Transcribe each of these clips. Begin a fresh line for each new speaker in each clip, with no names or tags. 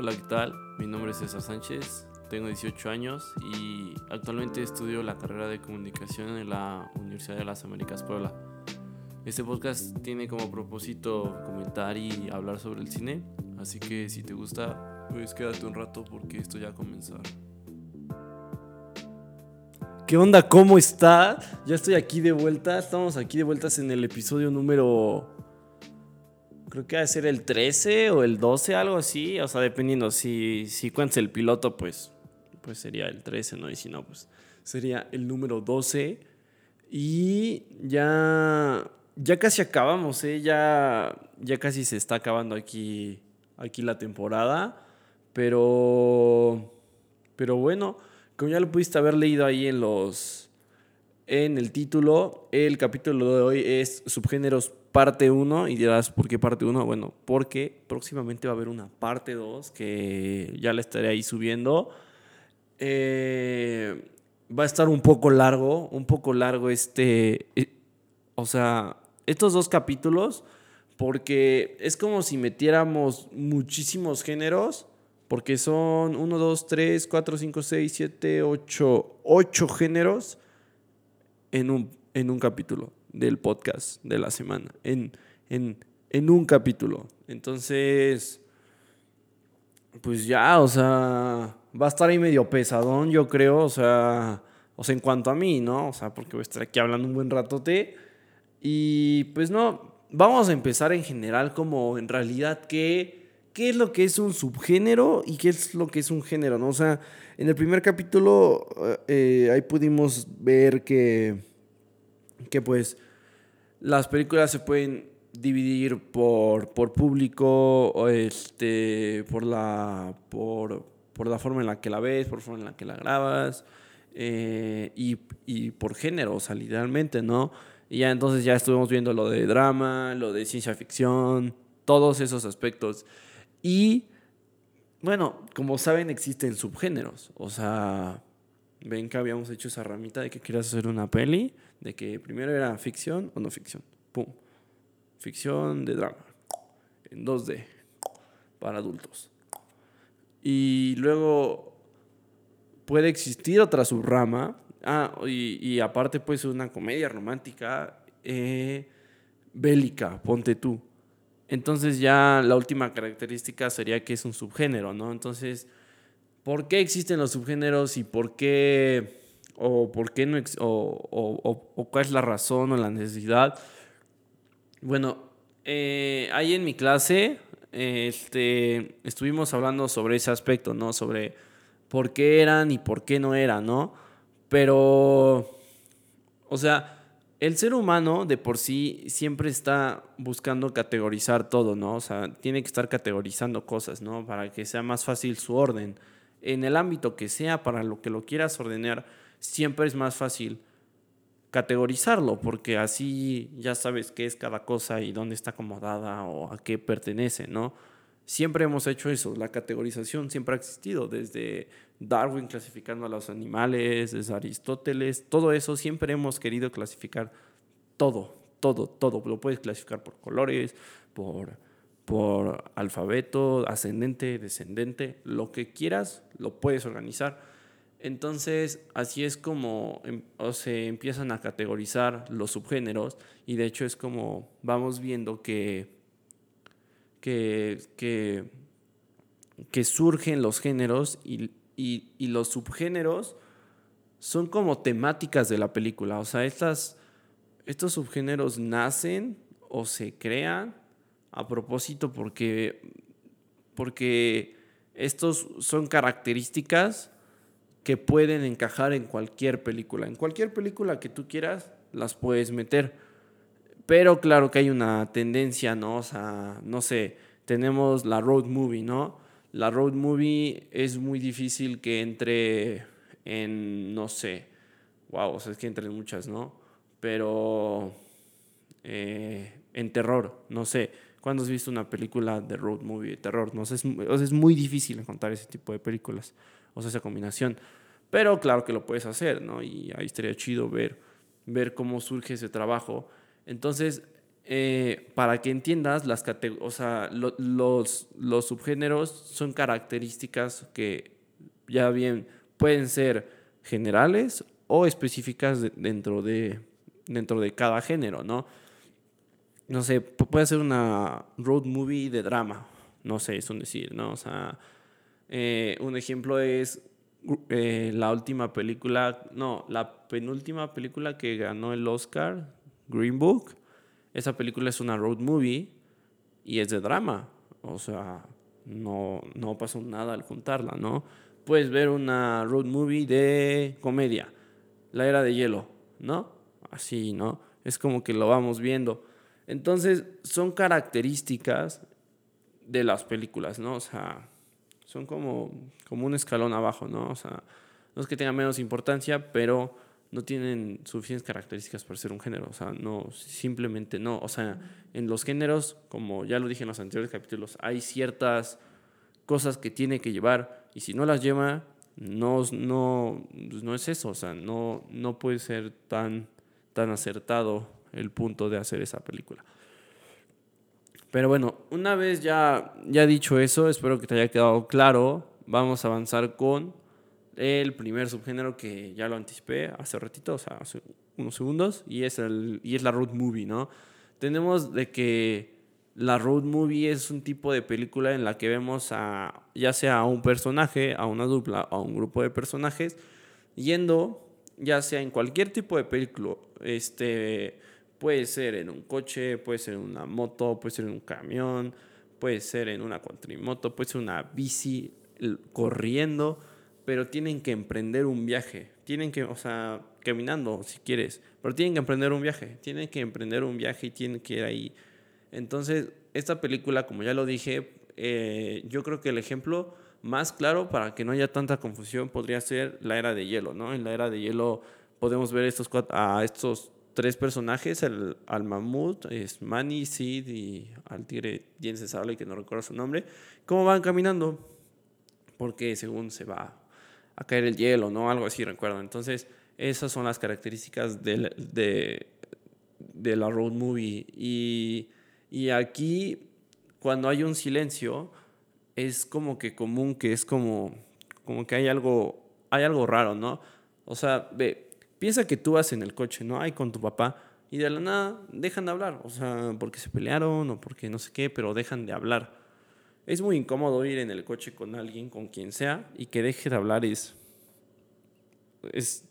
Hola, ¿qué tal? Mi nombre es César Sánchez, tengo 18 años y actualmente estudio la carrera de comunicación en la Universidad de las Américas Puebla. Este podcast tiene como propósito comentar y hablar sobre el cine, así que si te gusta, pues quédate un rato porque esto ya a comenzar.
¿Qué onda? ¿Cómo está? Ya estoy aquí de vuelta. Estamos aquí de vueltas en el episodio número creo que va a ser el 13 o el 12, algo así. O sea, dependiendo. Si, si el piloto, pues, pues sería el 13, ¿no? Y si no, pues sería el número 12. Y ya, ya casi acabamos, ¿eh? Ya, ya casi se está acabando aquí, aquí la temporada. Pero, pero bueno, como ya lo pudiste haber leído ahí en los... En el título, el capítulo de hoy es subgéneros parte 1 y dirás, ¿por qué parte 1? Bueno, porque próximamente va a haber una parte 2 que ya la estaré ahí subiendo. Eh, va a estar un poco largo, un poco largo este, eh, o sea, estos dos capítulos, porque es como si metiéramos muchísimos géneros, porque son 1, 2, 3, 4, 5, 6, 7, 8, 8 géneros en un, en un capítulo del podcast de la semana, en, en, un capítulo. Entonces, pues ya, o sea, va a estar ahí medio pesadón, yo creo, o sea, o sea, en cuanto a mí, ¿no? O sea, porque voy a estar aquí hablando un buen ratote. Y pues no, vamos a empezar en general como en realidad qué, qué es lo que es un subgénero y qué es lo que es un género, ¿no? O sea, en el primer capítulo eh, ahí pudimos ver que que pues las películas se pueden dividir por, por público, este, por, la, por, por, la forma en la que la ves, por la forma en la que la grabas, eh, y, y, por género, o sea, literalmente, ¿no? Y ya entonces ya estuvimos viendo lo de drama, lo de ciencia ficción, todos esos aspectos. Y bueno, como saben, existen subgéneros, o sea, ven que habíamos hecho esa ramita de que quieras hacer una peli, de que primero era ficción o no ficción. Pum. Ficción de drama. En 2D. Para adultos. Y luego puede existir otra subrama. Ah, y, y aparte puede ser una comedia romántica eh, bélica, ponte tú. Entonces ya la última característica sería que es un subgénero, ¿no? Entonces ¿Por qué existen los subgéneros y por qué, o por qué no, o, cuál es la razón o la necesidad? Bueno, eh, ahí en mi clase este, estuvimos hablando sobre ese aspecto, ¿no? Sobre por qué eran y por qué no eran, ¿no? Pero, o sea, el ser humano de por sí siempre está buscando categorizar todo, ¿no? O sea, tiene que estar categorizando cosas, ¿no? Para que sea más fácil su orden en el ámbito que sea, para lo que lo quieras ordenar, siempre es más fácil categorizarlo, porque así ya sabes qué es cada cosa y dónde está acomodada o a qué pertenece, ¿no? Siempre hemos hecho eso, la categorización siempre ha existido, desde Darwin clasificando a los animales, desde Aristóteles, todo eso siempre hemos querido clasificar todo, todo, todo. Lo puedes clasificar por colores, por por alfabeto, ascendente, descendente, lo que quieras, lo puedes organizar. Entonces, así es como em, se empiezan a categorizar los subgéneros y de hecho es como vamos viendo que, que, que, surgen los géneros y, y, los subgéneros son como temáticas de la película. O sea, estas, estos subgéneros nacen o se crean a propósito porque, porque estos son características que pueden encajar en cualquier película. En cualquier película que tú quieras, las puedes meter. Pero claro que hay una tendencia, ¿no? O sea, no sé, tenemos la road movie, ¿no? La road movie es muy difícil que entre en, no sé, wow, o sea, es que entre muchas, ¿no? Pero eh, en terror, no sé cuando has visto una película de road movie de terror? ¿no? O sea, es, es muy difícil encontrar ese tipo de películas, o sea, esa combinación. Pero claro que lo puedes hacer, ¿no? Y ahí estaría chido ver, ver cómo surge ese trabajo. Entonces, eh, para que entiendas, las o sea, los, los subgéneros son características que ya bien pueden ser generales o específicas dentro, de, dentro de cada género, ¿no? No sé, puede ser una road movie de drama, no sé, es un decir, ¿no? O sea, eh, un ejemplo es eh, la última película, no, la penúltima película que ganó el Oscar, Green Book. Esa película es una road movie y es de drama. O sea, no, no pasó nada al juntarla, ¿no? Puedes ver una road movie de comedia, La Era de Hielo, ¿no? Así, ¿no? Es como que lo vamos viendo. Entonces, son características de las películas, ¿no? O sea, son como, como un escalón abajo, ¿no? O sea, no es que tengan menos importancia, pero no tienen suficientes características para ser un género, o sea, no, simplemente no, o sea, en los géneros, como ya lo dije en los anteriores capítulos, hay ciertas cosas que tiene que llevar y si no las lleva, no, no, pues no es eso, o sea, no, no puede ser tan, tan acertado el punto de hacer esa película. Pero bueno, una vez ya, ya dicho eso, espero que te haya quedado claro. Vamos a avanzar con el primer subgénero que ya lo anticipé hace ratito, o sea, hace unos segundos, y es, el, y es la road movie, ¿no? Tenemos de que la road movie es un tipo de película en la que vemos a ya sea a un personaje, a una dupla, a un grupo de personajes, yendo ya sea en cualquier tipo de película, este Puede ser en un coche, puede ser en una moto, puede ser en un camión, puede ser en una cuatrimoto, puede ser una bici corriendo, pero tienen que emprender un viaje. Tienen que, o sea, caminando si quieres, pero tienen que emprender un viaje. Tienen que emprender un viaje y tienen que ir ahí. Entonces, esta película, como ya lo dije, eh, yo creo que el ejemplo más claro para que no haya tanta confusión podría ser la era de hielo, ¿no? En la era de hielo podemos ver estos a estos tres personajes, el, al mamut, es Manny, Sid y al tigre dientes de que no recuerdo su nombre, cómo van caminando, porque según se va a caer el hielo, ¿no? Algo así, recuerdo. Entonces, esas son las características de, de, de la road movie. Y, y aquí, cuando hay un silencio, es como que común, que es como, como que hay algo, hay algo raro, ¿no? O sea, ve, Piensa que tú vas en el coche, ¿no? Ahí con tu papá y de la nada dejan de hablar, o sea, porque se pelearon o porque no sé qué, pero dejan de hablar. Es muy incómodo ir en el coche con alguien, con quien sea, y que deje de hablar es, es,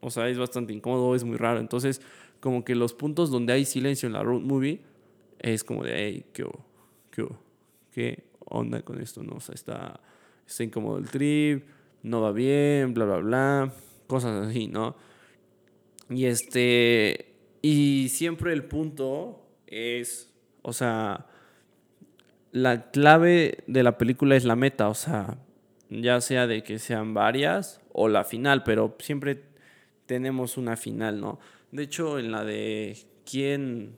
o sea, es bastante incómodo, es muy raro. Entonces, como que los puntos donde hay silencio en la road movie es como de, hey, ¿qué, qué, qué onda con esto? ¿no? O sea, está, está incómodo el trip, no va bien, bla, bla, bla, cosas así, ¿no? Y este. Y siempre el punto es. O sea. La clave de la película es la meta. O sea. Ya sea de que sean varias o la final. Pero siempre tenemos una final, ¿no? De hecho, en la de. ¿Quién.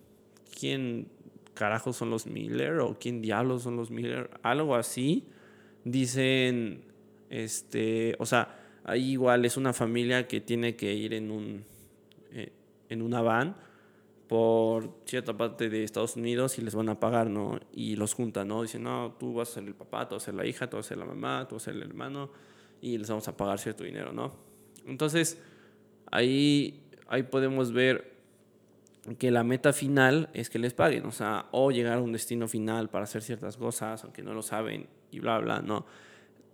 ¿Quién carajo son los Miller? ¿O quién diablos son los Miller? Algo así. Dicen. Este. O sea. Ahí igual es una familia que tiene que ir en un eh, en una van por cierta parte de Estados Unidos y les van a pagar, ¿no? Y los juntan, ¿no? Dicen, no, tú vas a ser el papá, tú vas a ser la hija, tú vas a ser la mamá, tú vas a ser el hermano y les vamos a pagar cierto dinero, ¿no? Entonces, ahí, ahí podemos ver que la meta final es que les paguen, o sea, o llegar a un destino final para hacer ciertas cosas, aunque no lo saben y bla, bla, ¿no?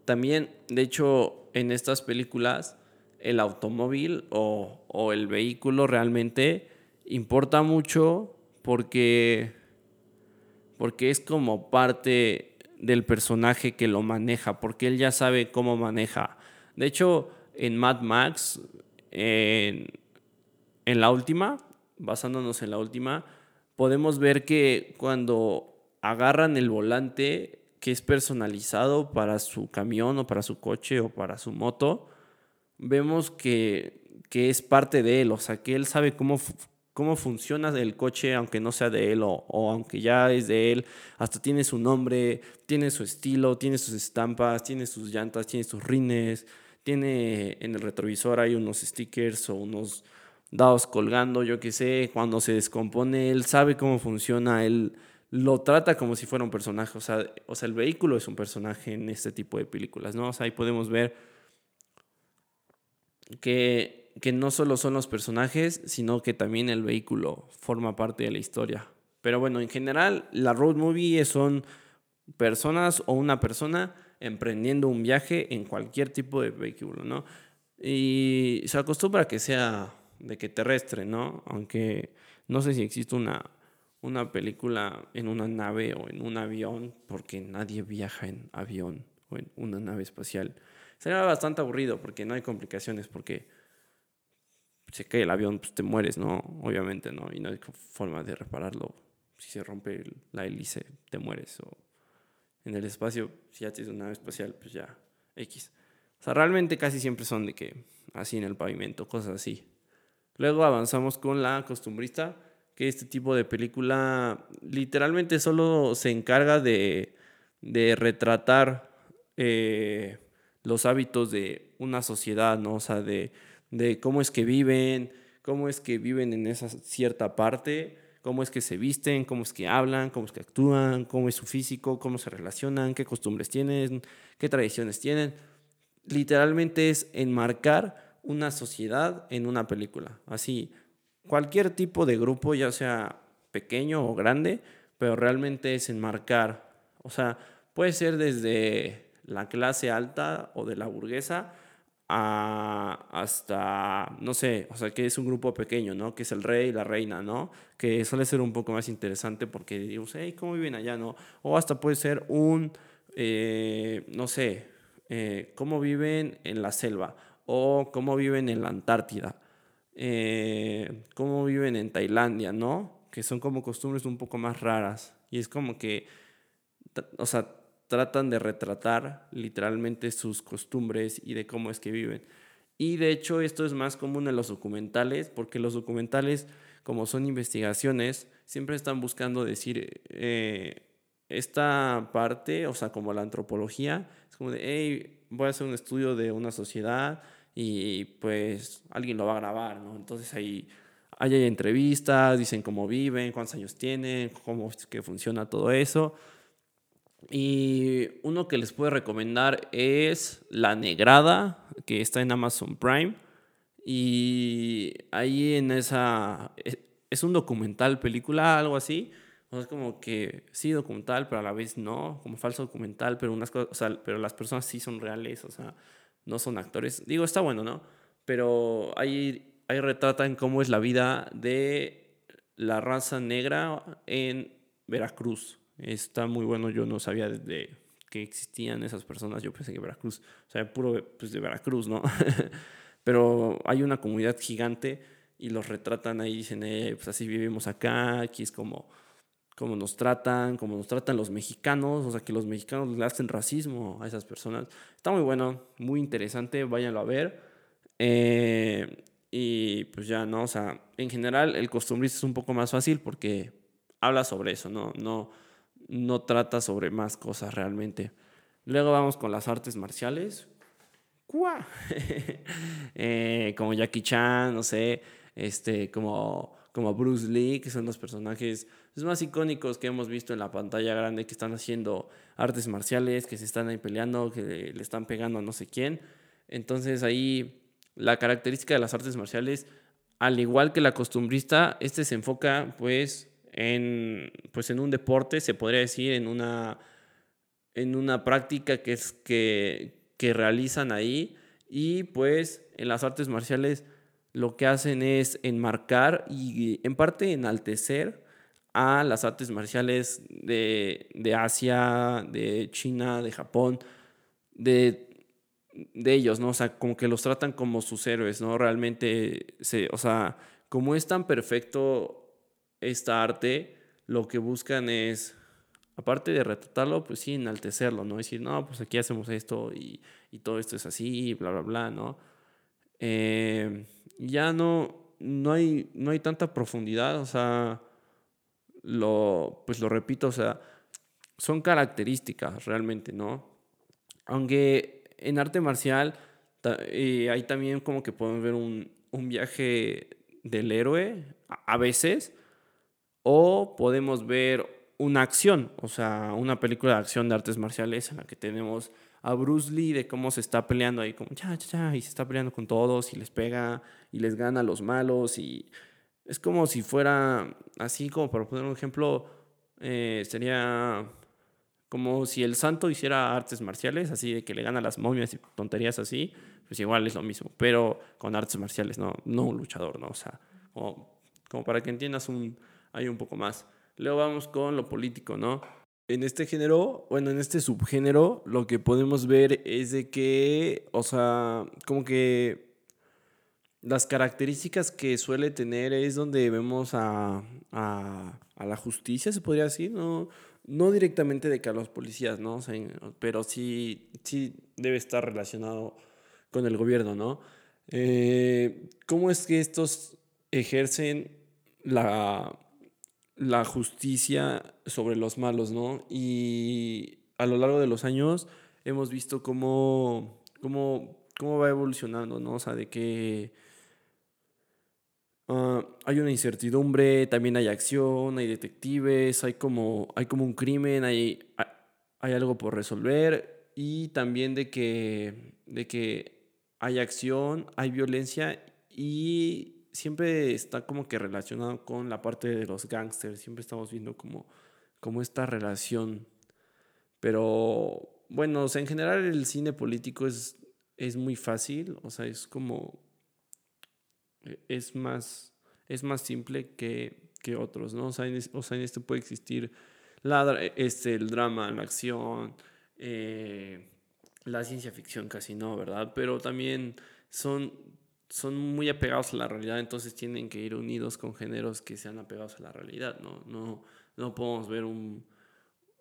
También, de hecho, en estas películas el automóvil o, el vehículo realmente importa mucho porque, porque es como parte del personaje que lo maneja, porque él ya sabe cómo maneja. De hecho, en Mad Max, en, en la última, basándonos en la última, podemos ver que cuando agarran el volante que es personalizado para su camión o para su coche o para su moto, vemos que, es parte de él, o sea, que él sabe cómo, cómo funciona el coche, aunque no sea de él o, aunque ya es de él, hasta tiene su nombre, tiene su estilo, tiene sus estampas, tiene sus llantas, tiene sus rines, tiene en el retrovisor hay unos stickers o unos, dados colgando, yo qué sé, cuando se descompone, él sabe cómo funciona, él lo trata como si fuera un personaje, o sea, o sea, el vehículo es un personaje en este tipo de películas, ¿no? O sea, ahí podemos ver que, que no solo son los personajes, sino que también el vehículo forma parte de la historia. Pero bueno, en general, la road movie son personas o una persona emprendiendo un viaje en cualquier tipo de vehículo, ¿no? Y se acostumbra a que sea de que terrestre, ¿no? Aunque no sé si existe una, una película en una nave o en un avión, porque nadie viaja en avión o en una nave espacial. Sería bastante aburrido porque no hay complicaciones, porque se cae el avión, pues te mueres, ¿no? Obviamente, ¿no? Y no hay forma de repararlo. Si se rompe la hélice, te mueres. O en el espacio, si ya tienes una nave espacial, pues ya, X. O sea, realmente casi siempre son de que así en el pavimento, cosas así. Luego avanzamos con La Costumbrista, que este tipo de película literalmente solo se encarga de, de retratar eh, los hábitos de una sociedad, ¿no? O sea, de, de cómo es que viven, cómo es que viven en esa cierta parte, cómo es que se visten, cómo es que hablan, cómo es que actúan, cómo es su físico, cómo se relacionan, qué costumbres tienen, qué tradiciones tienen. Literalmente es enmarcar una sociedad en una película. Así, cualquier tipo de grupo, ya sea pequeño o grande, pero realmente es enmarcar. O sea, puede ser desde la clase alta o de la burguesa hasta, no sé, o sea, que es un grupo pequeño, ¿no? Que es el rey y la reina, ¿no? Que suele ser un poco más interesante porque digo, hey, ¿cómo viven allá, no? O hasta puede ser un, eh, no sé, eh, cómo viven en la selva o cómo viven en la Antártida, eh, cómo viven en Tailandia, ¿no? Que son como costumbres un poco más raras. Y es como que, o sea, tratan de retratar literalmente sus costumbres y de cómo es que viven. Y de hecho esto es más común en los documentales, porque los documentales, como son investigaciones, siempre están buscando decir eh, esta parte, o sea, como la antropología, es como de, hey, voy a hacer un estudio de una sociedad y pues alguien lo va a grabar, ¿no? Entonces ahí, hay entrevistas, dicen cómo viven, cuántos años tienen, cómo es que funciona todo eso. Y uno que les puedo recomendar es La Negrada, que está en Amazon Prime. Y ahí en esa... Es un documental, película, algo así. O sea, es como que sí, documental, pero a la vez no. Como falso documental, pero, unas cosas, o sea, pero las personas sí son reales, o sea, no son actores. Digo, está bueno, ¿no? Pero ahí, ahí retratan cómo es la vida de la raza negra en Veracruz. Está muy bueno, yo no sabía de que existían esas personas, yo pensé que Veracruz, o sea, puro pues, de Veracruz, ¿no? Pero hay una comunidad gigante y los retratan ahí, dicen, eh, pues así vivimos acá, aquí es como, nos tratan, como nos tratan los mexicanos, o sea, que los mexicanos le hacen racismo a esas personas. Está muy bueno, muy interesante, váyanlo a ver. Eh, y pues ya, ¿no? O sea, en general el costumbrista es un poco más fácil porque habla sobre eso, ¿no? No no trata sobre más cosas realmente. Luego vamos con las artes marciales. eh, como Jackie Chan, no sé, este, como, como Bruce Lee, que son los personajes más icónicos que hemos visto en la pantalla grande, que están haciendo artes marciales, que se están ahí peleando, que le están pegando a no sé quién. Entonces ahí la característica de las artes marciales, al igual que la costumbrista, este se enfoca pues en, pues en un deporte, se podría decir, en una, en una práctica que, es que, que realizan ahí. Y pues en las artes marciales lo que hacen es enmarcar y en parte enaltecer a las artes marciales de, de Asia, de China, de Japón, de, de, ellos, ¿no? O sea, como que los tratan como sus héroes, ¿no? Realmente, se, o sea, como es tan perfecto esta arte, lo que buscan es, aparte de retratarlo, pues sí, enaltecerlo, ¿no? Decir, no, pues aquí hacemos esto y, todo esto es así, bla, bla, bla, ¿no? Eh, ya no, no, hay, no hay tanta profundidad, o sea, lo, pues lo repito, o sea, son características realmente, ¿no? Aunque en arte marcial eh, hay también como que podemos ver un, un viaje del héroe a veces, o podemos ver una acción, o sea, una película de acción de artes marciales en la que tenemos a Bruce Lee de cómo se está peleando ahí, como ya, ya, y se está peleando con todos y les pega y les gana a los malos y es como si fuera así, como para poner un ejemplo, eh, sería como si el santo hiciera artes marciales, así de que le gana a las momias y tonterías así, pues igual es lo mismo, pero con artes marciales, no, no un luchador, ¿no? O sea, como para que entiendas un, hay un poco más. Luego vamos con lo político, ¿no? En este género, bueno, en este subgénero, lo que podemos ver es de que, o sea, como que las características que suele tener es donde vemos a, a, la justicia, se podría decir, ¿no? No directamente de que a los policías, ¿no? pero sí, sí debe estar relacionado con el gobierno, ¿no? Eh, ¿Cómo es que estos ejercen la, la justicia sobre los malos, ¿no? Y a lo largo de los años hemos visto cómo, cómo, cómo va evolucionando, ¿no? O sea, de que ah, hay una incertidumbre, también hay acción, hay detectives, hay como, hay como un crimen, hay, hay algo por resolver y también de que, de que hay acción, hay violencia y siempre está como que relacionado con la parte de los gangsters, siempre estamos viendo como, como esta relación. Pero bueno, o sea, en general el cine político es, es muy fácil, o sea, es como, e, es más, es más simple que, que otros, ¿no? O sea, en, o sea, en este puede existir la, este, el drama, la acción, eh, la ciencia ficción casi no, ¿verdad? Pero también son son muy apegados a la realidad, entonces tienen que ir unidos con géneros que sean apegados a la realidad, ¿no? No, no podemos ver un,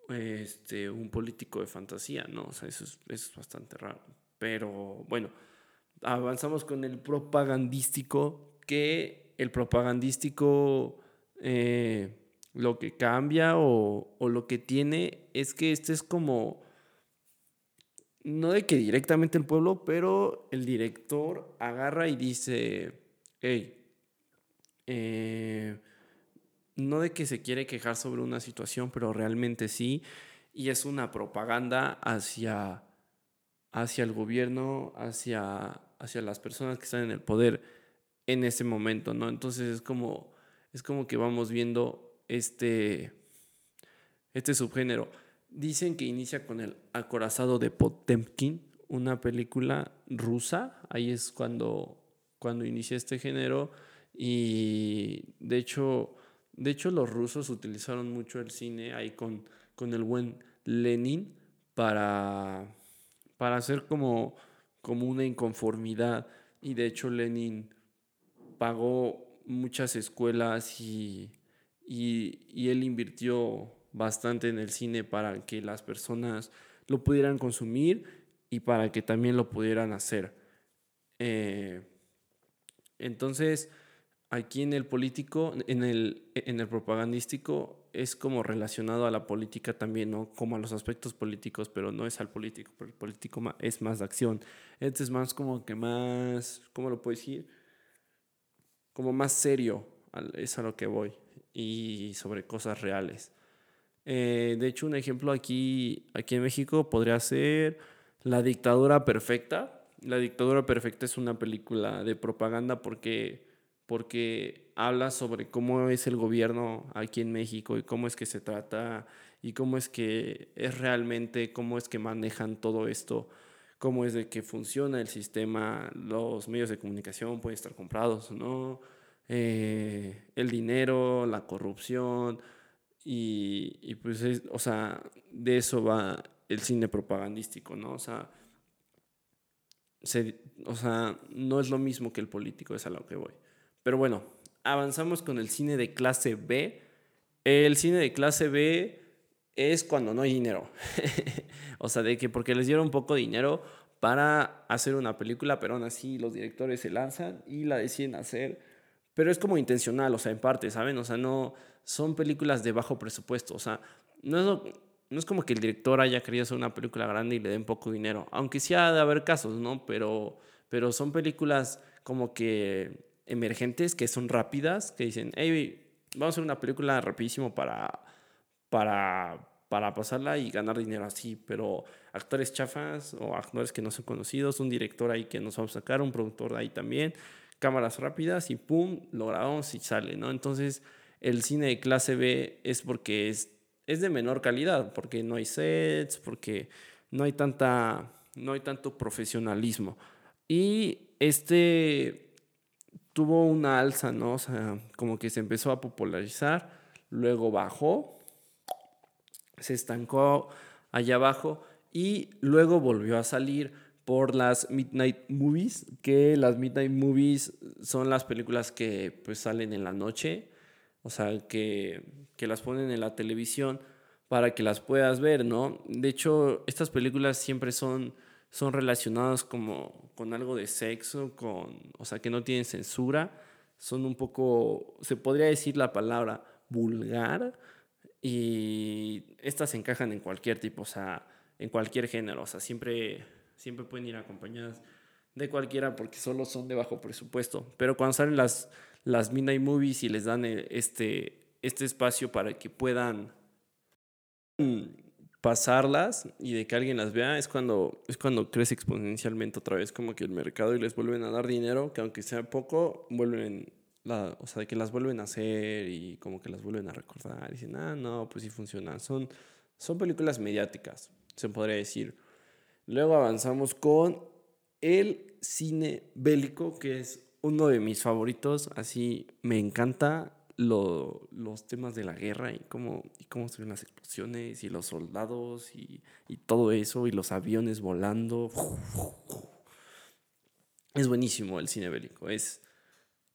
este, un político de fantasía, ¿no? O sea, eso es, eso es bastante raro. Pero bueno, avanzamos con el propagandístico, que el propagandístico eh, lo que cambia o, o lo que tiene es que este es como no de que directamente el pueblo, pero el director agarra y dice, hey, eh, no de que se quiere quejar sobre una situación, pero realmente sí, y es una propaganda hacia, hacia el gobierno, hacia, hacia las personas que están en el poder en ese momento, ¿no? Entonces es como, es como que vamos viendo este, este subgénero. Dicen que inicia con el acorazado de Potemkin, una película rusa. Ahí es cuando, cuando inicia este género. Y de hecho, de hecho, los rusos utilizaron mucho el cine ahí con, con el buen Lenin para, para hacer como, como una inconformidad. Y de hecho, Lenin pagó muchas escuelas y, y él invirtió bastante en el cine para que las personas lo pudieran consumir y para que también lo pudieran hacer. Eh, entonces, aquí en el político, en el, en el propagandístico, es como relacionado a la política también, ¿no? Como a los aspectos políticos, pero no es al político, pero el político es más de acción. Este es más como que más, ¿cómo lo puedo decir? Como más serio, es a lo que voy, y sobre cosas reales. Eh, de hecho, un ejemplo aquí, aquí en México podría ser La dictadura perfecta. La dictadura perfecta es una película de propaganda porque, porque habla sobre cómo es el gobierno aquí en México y cómo es que se trata y cómo es que es realmente, cómo es que manejan todo esto, cómo es de que funciona el sistema, los medios de comunicación pueden estar comprados, ¿no? Eh, el dinero, la corrupción, y, pues, o sea, de eso va el cine propagandístico, ¿no? O sea, o sea, no es lo mismo que el político, es a lo que voy. Pero bueno, avanzamos con el cine de clase B. El cine de clase B es cuando no hay dinero. o sea, de que porque les dieron poco dinero para hacer una película, pero aún así los directores se lanzan y la deciden hacer. Pero es como intencional, o sea, en parte, ¿saben? O sea, no, son películas de bajo presupuesto. O sea, no es, no es como que el director haya querido hacer una película grande y le den poco dinero. Aunque sí ha de haber casos, ¿no? Pero, pero son películas como que emergentes que son rápidas, que dicen, hey, vamos a hacer una película rapidísimo para, para, para pasarla y ganar dinero así, pero actores chafas o actores que no son conocidos, un director ahí que nos vamos a sacar, un productor ahí también, cámaras rápidas y pum, lo grabamos y sale, ¿no? Entonces, el cine de clase B es porque es, es de menor calidad, porque no hay sets, porque no hay tanta, no hay tanto profesionalismo. Y este tuvo una alza, ¿no? O sea, como que se empezó a popularizar, luego bajó, se estancó allá abajo y luego volvió a salir por las Midnight Movies, que las Midnight Movies son las películas que pues salen en la noche, o sea, que, que las ponen en la televisión para que las puedas ver, ¿no? De hecho, estas películas siempre son, son relacionadas como con algo de sexo, con, o sea, que no tienen censura, son un poco, se podría decir la palabra vulgar, y estas encajan en cualquier tipo, o sea, en cualquier género, o sea, siempre siempre pueden ir acompañadas de cualquiera porque solo son de bajo presupuesto. Pero cuando salen las, las Midnight Movies y les dan eh, este, este espacio para que puedan pasarlas y de que alguien las vea, es cuando, es cuando crece exponencialmente otra vez como que el mercado y les vuelven a dar dinero, que aunque sea poco, vuelven, la, o sea, que las vuelven a hacer y como que las vuelven a recordar. Y dicen, ah, no, pues sí funcionan. Son, son películas mediáticas, se podría decir. Luego avanzamos con el cine bélico, que es uno de mis favoritos. Así me encanta los temas de la guerra y cómo, cómo se ven las explosiones y los soldados y, y todo eso y los aviones volando. Es buenísimo el cine bélico, es,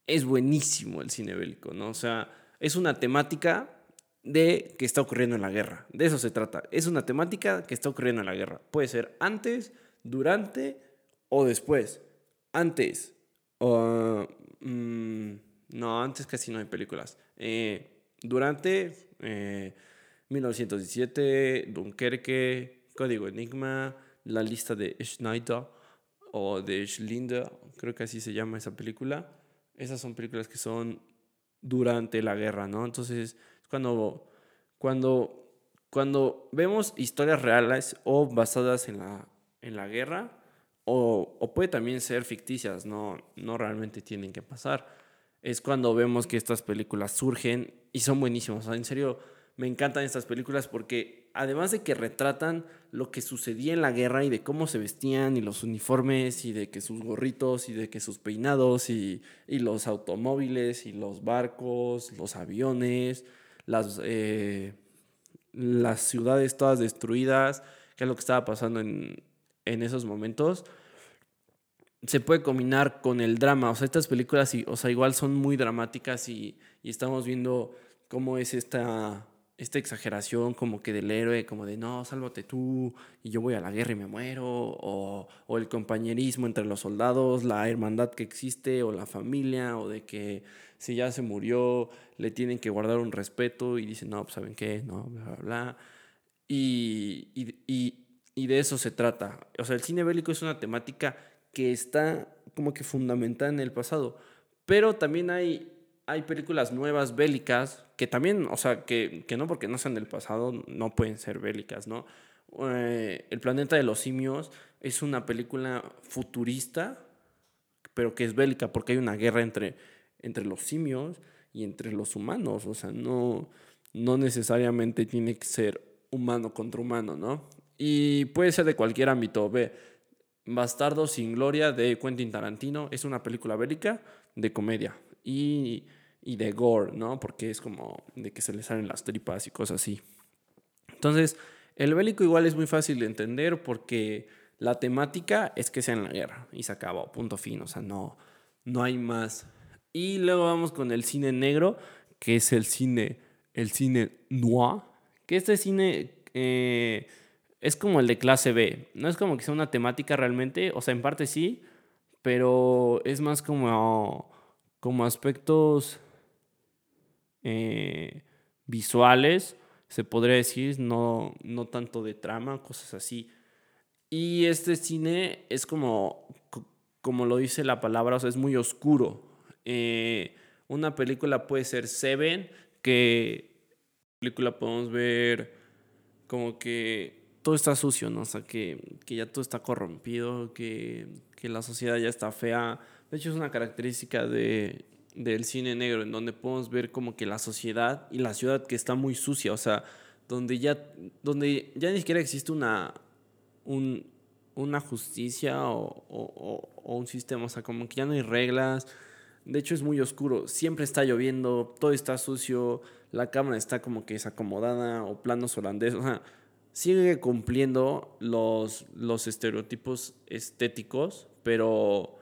es buenísimo el cine bélico, ¿no? O sea, es una temática de que está ocurriendo en la guerra. De eso se trata. Es una temática que está ocurriendo en la guerra. Puede ser antes, durante o después. Antes. Mm, no, antes casi no hay películas. Eh, durante 1917, eh, Dunkerque, Código Enigma, La lista de Schneider o de Schlinder, creo que así se llama esa película. Esas son películas que son durante la guerra, ¿no? Entonces cuando, cuando, cuando vemos historias reales o basadas en la, en la guerra, o, puede también ser ficticias, no, no realmente tienen que pasar. Es cuando vemos que estas películas surgen y son buenísimas. en serio, me encantan estas películas porque además de que retratan lo que sucedía en la guerra y de cómo se vestían y los uniformes y de que sus gorritos y de que sus peinados y, y los automóviles y los barcos, los aviones, las, eh, las ciudades todas destruidas, que es lo que estaba pasando en, en esos momentos, se puede combinar con el drama. O sea, estas películas, o sea, igual son muy dramáticas y, y estamos viendo cómo es esta esta exageración como que del héroe, como de no, sálvate tú y yo voy a la guerra y me muero, o, o, el compañerismo entre los soldados, la hermandad que existe, o la familia, o de que si ya se murió le tienen que guardar un respeto y dicen, no, pues saben qué, no, bla, bla, bla. Y, y, y, y de eso se trata. O sea, el cine bélico es una temática que está como que fundamentada en el pasado, pero también hay hay películas nuevas bélicas que también, o sea, que, que no porque no sean del pasado, no pueden ser bélicas, ¿no? Eh, el planeta de los simios es una película futurista, pero que es bélica porque hay una guerra entre, entre los simios y entre los humanos, o sea, no, no necesariamente tiene que ser humano contra humano, ¿no? Y puede ser de cualquier ámbito. Ve, Bastardo sin Gloria de Quentin Tarantino es una película bélica de comedia. Y y de gore, ¿no? Porque es como de que se le salen las tripas y cosas así. Entonces, el bélico igual es muy fácil de entender porque la temática es que sea en la guerra y se acabó, punto fin, o sea, no, no hay más. Y luego vamos con el cine negro, que es el cine, el cine noir, que este cine eh, es como el de clase B, no es como que sea una temática realmente, o sea, en parte sí, pero es más como, como aspectos eh, visuales, se podría decir, no, no tanto de trama, cosas así. Y este cine es como, como lo dice la palabra, o sea, es muy oscuro. Eh, una película puede ser Seven, que película podemos ver como que todo está sucio, ¿no? O sea, que, que ya todo está corrompido, que, que, la sociedad ya está fea. De hecho, es una característica de, del cine negro, en donde podemos ver como que la sociedad y la ciudad que está muy sucia, o sea, donde ya, donde ya ni siquiera existe una, un, una justicia o, o, un sistema, o sea, como que ya no hay reglas. De hecho, es muy oscuro, siempre está lloviendo, todo está sucio, la cámara está como que desacomodada o planos holandeses, o sea, sigue cumpliendo los, los estereotipos estéticos, pero,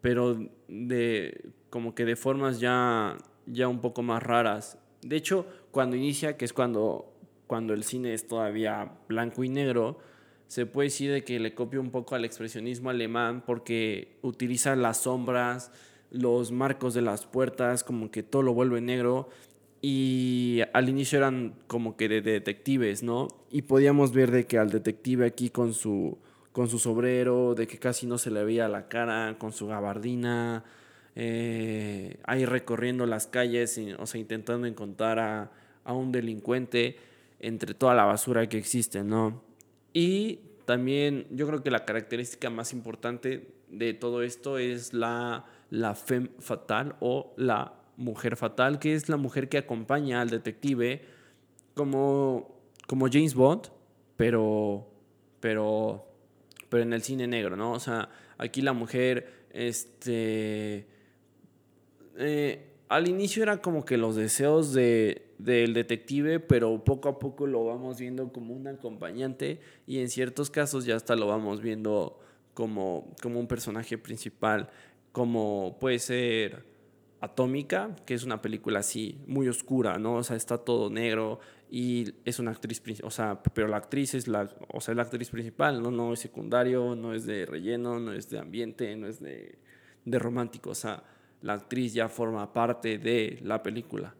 pero de, como que de formas ya, ya un poco más raras. De hecho, cuando inicia, que es cuando, cuando el cine es todavía blanco y negro, se puede decir de que le copia un poco al expresionismo alemán porque utiliza las sombras, los marcos de las puertas, como que todo lo vuelve negro y al inicio eran como que de detectives, ¿no? Y podíamos ver de que al detective aquí con su, con su sobrero, de que casi no se le veía la cara, con su gabardina, eh, ahí recorriendo las calles, o sea, intentando encontrar a, a, un delincuente entre toda la basura que existe, ¿no? Y también yo creo que la característica más importante de todo esto es la, la femme fatal o la mujer fatal, que es la mujer que acompaña al detective como, como James Bond, pero, pero, pero en el cine negro, ¿no? O sea, aquí la mujer, este, eh, al inicio era como que los deseos de, del detective, pero poco a poco lo vamos viendo como un acompañante y en ciertos casos ya hasta lo vamos viendo como, como un personaje principal, como puede ser Atómica, que es una película así, muy oscura, ¿no? O sea, está todo negro y es una actriz, o sea, pero la actriz es la, o sea, la actriz principal, ¿no? No es secundario, no es de relleno, no es de ambiente, no es de, de romántico, o sea, la actriz ya forma parte de la película.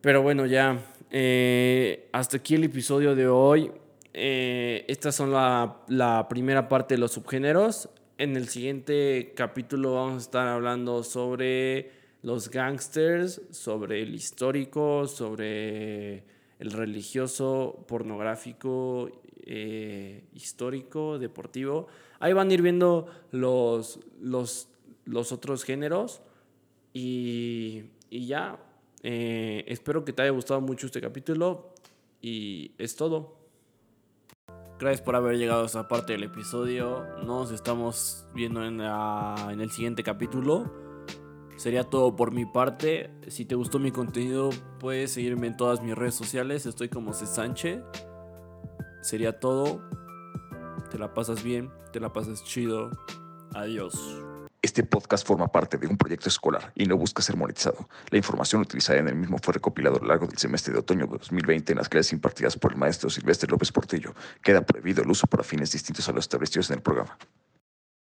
Pero bueno, ya, eh, hasta aquí el episodio de hoy. Eh, estas son la, la primera parte de los subgéneros. En el siguiente capítulo vamos a estar hablando sobre los gangsters, sobre el histórico, sobre el religioso, pornográfico, eh, histórico, deportivo. Ahí van a ir viendo los, los, los otros géneros y, y ya. Eh, espero que te haya gustado mucho este capítulo y es todo. Gracias por haber llegado a esta parte del episodio. Nos estamos viendo en, el siguiente capítulo. Sería todo por mi parte. Si te gustó mi contenido, puedes seguirme en todas mis redes sociales. Estoy como C. Sánchez. Sería todo. Te la pasas bien, te la pasas chido. Adiós.
Este podcast forma parte de un proyecto escolar y no busca ser monetizado. La información utilizada en el mismo fue recopilada a lo largo del semestre de otoño de 2020 en las clases impartidas por el maestro Silvestre López Portillo. Queda prohibido el uso para fines distintos a los establecidos en el programa.